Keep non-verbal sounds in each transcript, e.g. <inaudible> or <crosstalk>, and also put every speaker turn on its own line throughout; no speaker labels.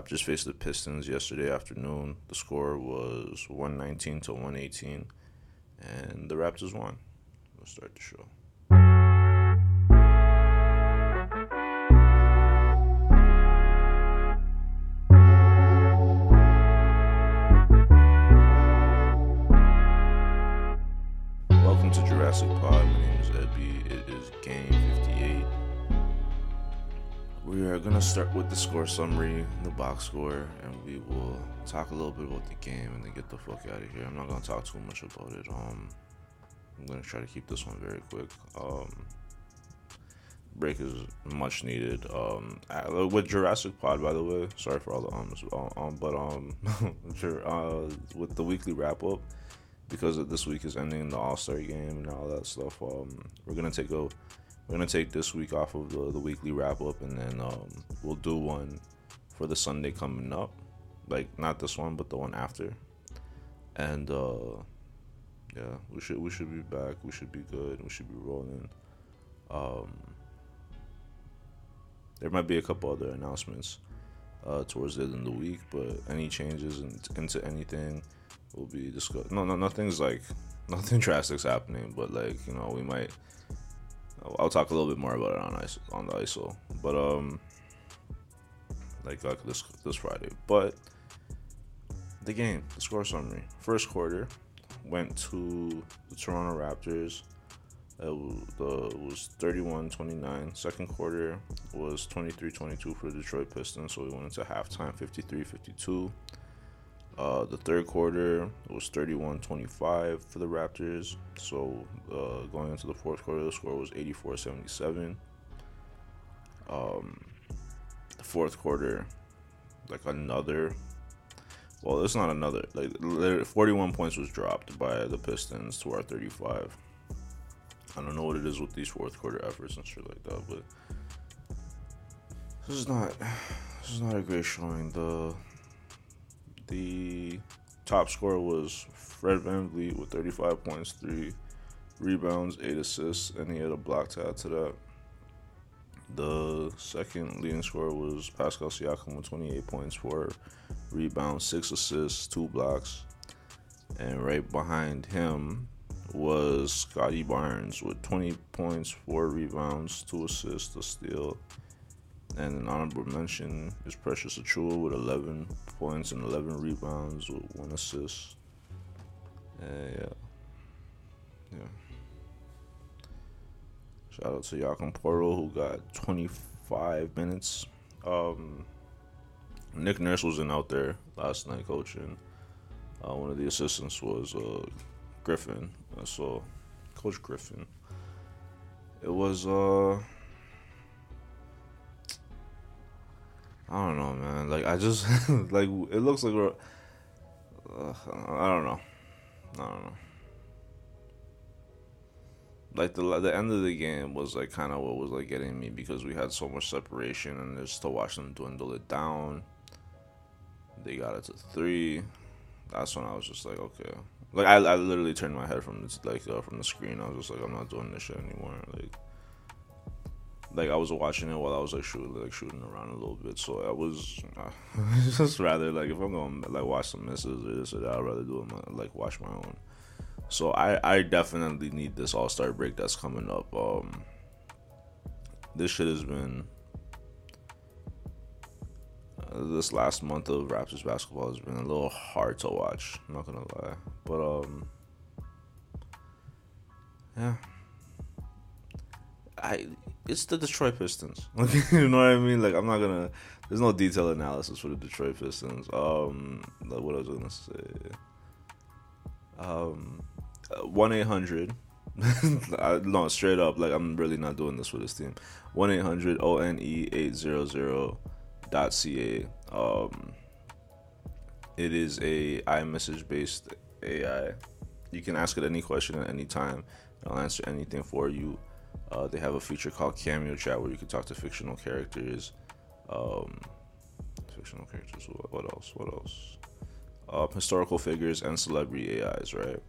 Raptors faced the Pistons yesterday afternoon. The score was 119 to 118, and the Raptors won. Let's start the show. Welcome to Jurassic Pod. My name is Ebby. It is game 58. We are going to start with the score summary, the box score, and we will talk a little bit about the game and then get the fuck out of here. I'm not going to talk too much about it. Um, I'm going to try to keep this one very quick. Um, break is much needed. Um, uh, with Jurassic Pod, by the way. Sorry for all the ums, um, um, but um, <laughs> uh, with the weekly wrap up, because this week is ending the All Star game and all that stuff. Um, we're gonna take a we're gonna take this week off of the, the weekly wrap up, and then um, we'll do one for the Sunday coming up. Like not this one, but the one after. And uh, yeah, we should we should be back. We should be good. We should be rolling. Um, there might be a couple other announcements uh, towards the end of the week, but any changes in, into anything will be discussed. No, no, nothing's like <laughs> nothing drastic's happening, but like you know, we might. I'll, talk a little bit more about it on ice on the ISO, but um, like like this this Friday. But the game, the score summary, first quarter went to the Toronto Raptors. It was, the, it was 31-29. Second quarter was 23-22 for the Detroit Pistons, so we went into halftime 53-52. Uh, the third quarter was 31-25 for the Raptors. So uh, going into the fourth quarter, the score was 84-77. Um, the fourth quarter, like another. Well, it's not another. Like 41 points was dropped by the Pistons to our 35. I don't know what it is with these fourth quarter efforts and shit like that, but this is not. This is not a great showing. The the top scorer was Fred VanVleet with 35 points, 3 rebounds, 8 assists, and he had a block to add to that. The second leading scorer was Pascal Siakam with 28 points, 4 rebounds, 6 assists, 2 blocks. And right behind him was Scottie Barnes with 20 points, 4 rebounds, 2 assists, a steal. And an honorable mention is Precious Achiuwa with 11 points and 11 rebounds with 1 assist. And yeah. Yeah. Shout out to Jakob Poeltl who got 25 minutes. Um, Nick Nurse wasn't out there last night coaching. Uh, one of the assistants was uh, Griffin. Uh, so, Coach Griffin. It was uh I don't know, man. Like I just <laughs> like it looks like we're. Uh, I don't know. I don't know. Like the the end of the game was like kind of what was like getting me because we had so much separation and just to watch them dwindle it down. They got it to three. That's when I was just like, okay. Like I, I literally turned my head from this like uh, from the screen. I was just like, I'm not doing this shit anymore. Like like I was watching it while I was like shooting like shooting around a little bit. So I was uh, <laughs> just rather like if I'm gonna like watch some misses or this or that, I'd rather do it my, like watch my own. So I I definitely need this All Star break that's coming up. Um, this shit has been. Uh, this last month of Raptors basketball has been a little hard to watch. Not gonna lie, but um, yeah, I it's the Detroit Pistons. <laughs> you know what I mean? Like I'm not gonna. There's no detailed analysis for the Detroit Pistons. Um, like what I was gonna say. Um, one eight hundred. <laughs> No, straight up. Like I'm really not doing this for this team. One eight hundred O N E eight zero zero dot ca. Um, it is a iMessage based AI. You can ask it any question at any time. I'll answer anything for you. Uh, they have a feature called Cameo Chat where you can talk to fictional characters. Um, fictional characters. What, what else? What else? Uh, historical figures and celebrity AIs, right?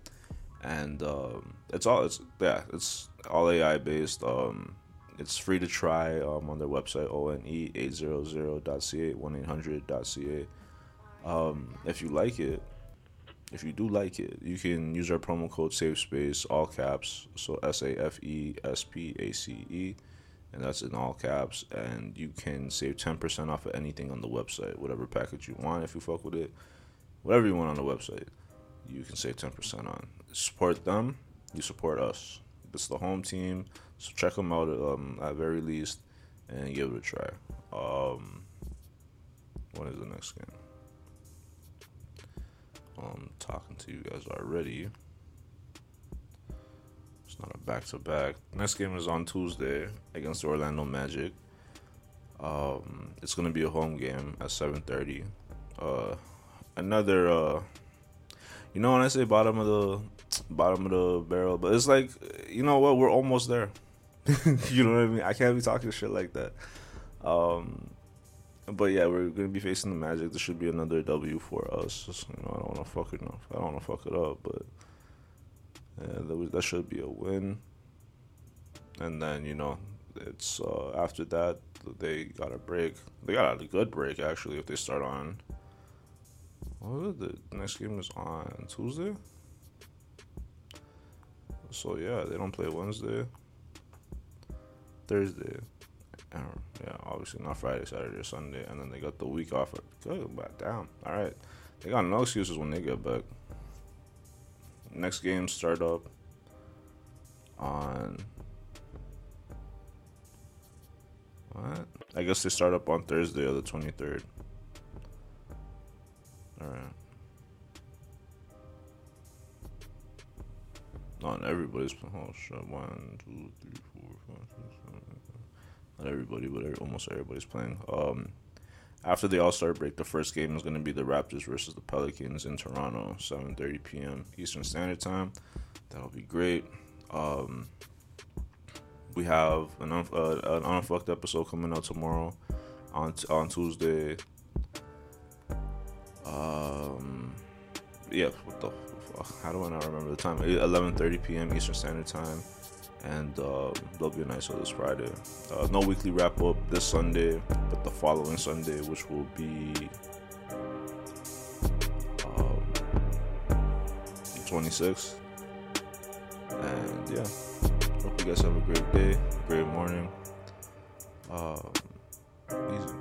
And um, it's all it's yeah, it's all AI based. Um, it's free to try um, on their website one800.ca 1-800.ca um, if you like it if you do like it you can use our promo code safe space all caps. So s-a-f-e-s-p-a-c-e and that's in all caps. And you can save 10% off of anything on the website whatever package you want if you fuck with it. Whatever you want on the website you can save 10% on. Support them you support us. It's the home team so check them out um, at very least and give it a try. Um, what is the next game? I'm talking to you guys already. It's not a back to back. Next game is on Tuesday against the Orlando Magic. Um, it's gonna be a home game at 7:30. Uh, another uh, you know when I say bottom of the bottom of the barrel, but it's like you know what, we're almost there. <laughs> you know what I mean? I can't be talking shit like that. Um, but yeah, we're gonna be facing the Magic. This should be another W for us. Just, you know, I don't want to fuck it up. I don't want to fuck it up, but yeah, that, was, that should be a win. And then you know, it's uh, after that they got a break. They got a good break actually. If they start on, what the next game is on Tuesday. So yeah, they don't play Wednesday. Thursday. Um, yeah, obviously not Friday, Saturday, or Sunday, and then they got the week off. Good, but damn. All right, they got no excuses when they get back. Next game start up on what? I guess they start up on Thursday or the twenty third. All right. On everybody's oh shit. One, two, three, four, five, six, seven, Not everybody, but almost everybody's playing. Um, after the All Star break, the first game is going to be the Raptors versus the Pelicans in Toronto, 7:30 p.m. Eastern Standard Time. That'll be great. Um, we have an, un- uh, an unfucked episode coming out tomorrow on t- on Tuesday. Um, yeah, what the how do I not remember the time? 11:30 p.m. Eastern Standard Time, and uh, a nice so this Friday. Uh, no weekly wrap up this Sunday, but the following Sunday, which will be um, 26th. And yeah, hope you guys have a great day, great morning. Um, easy.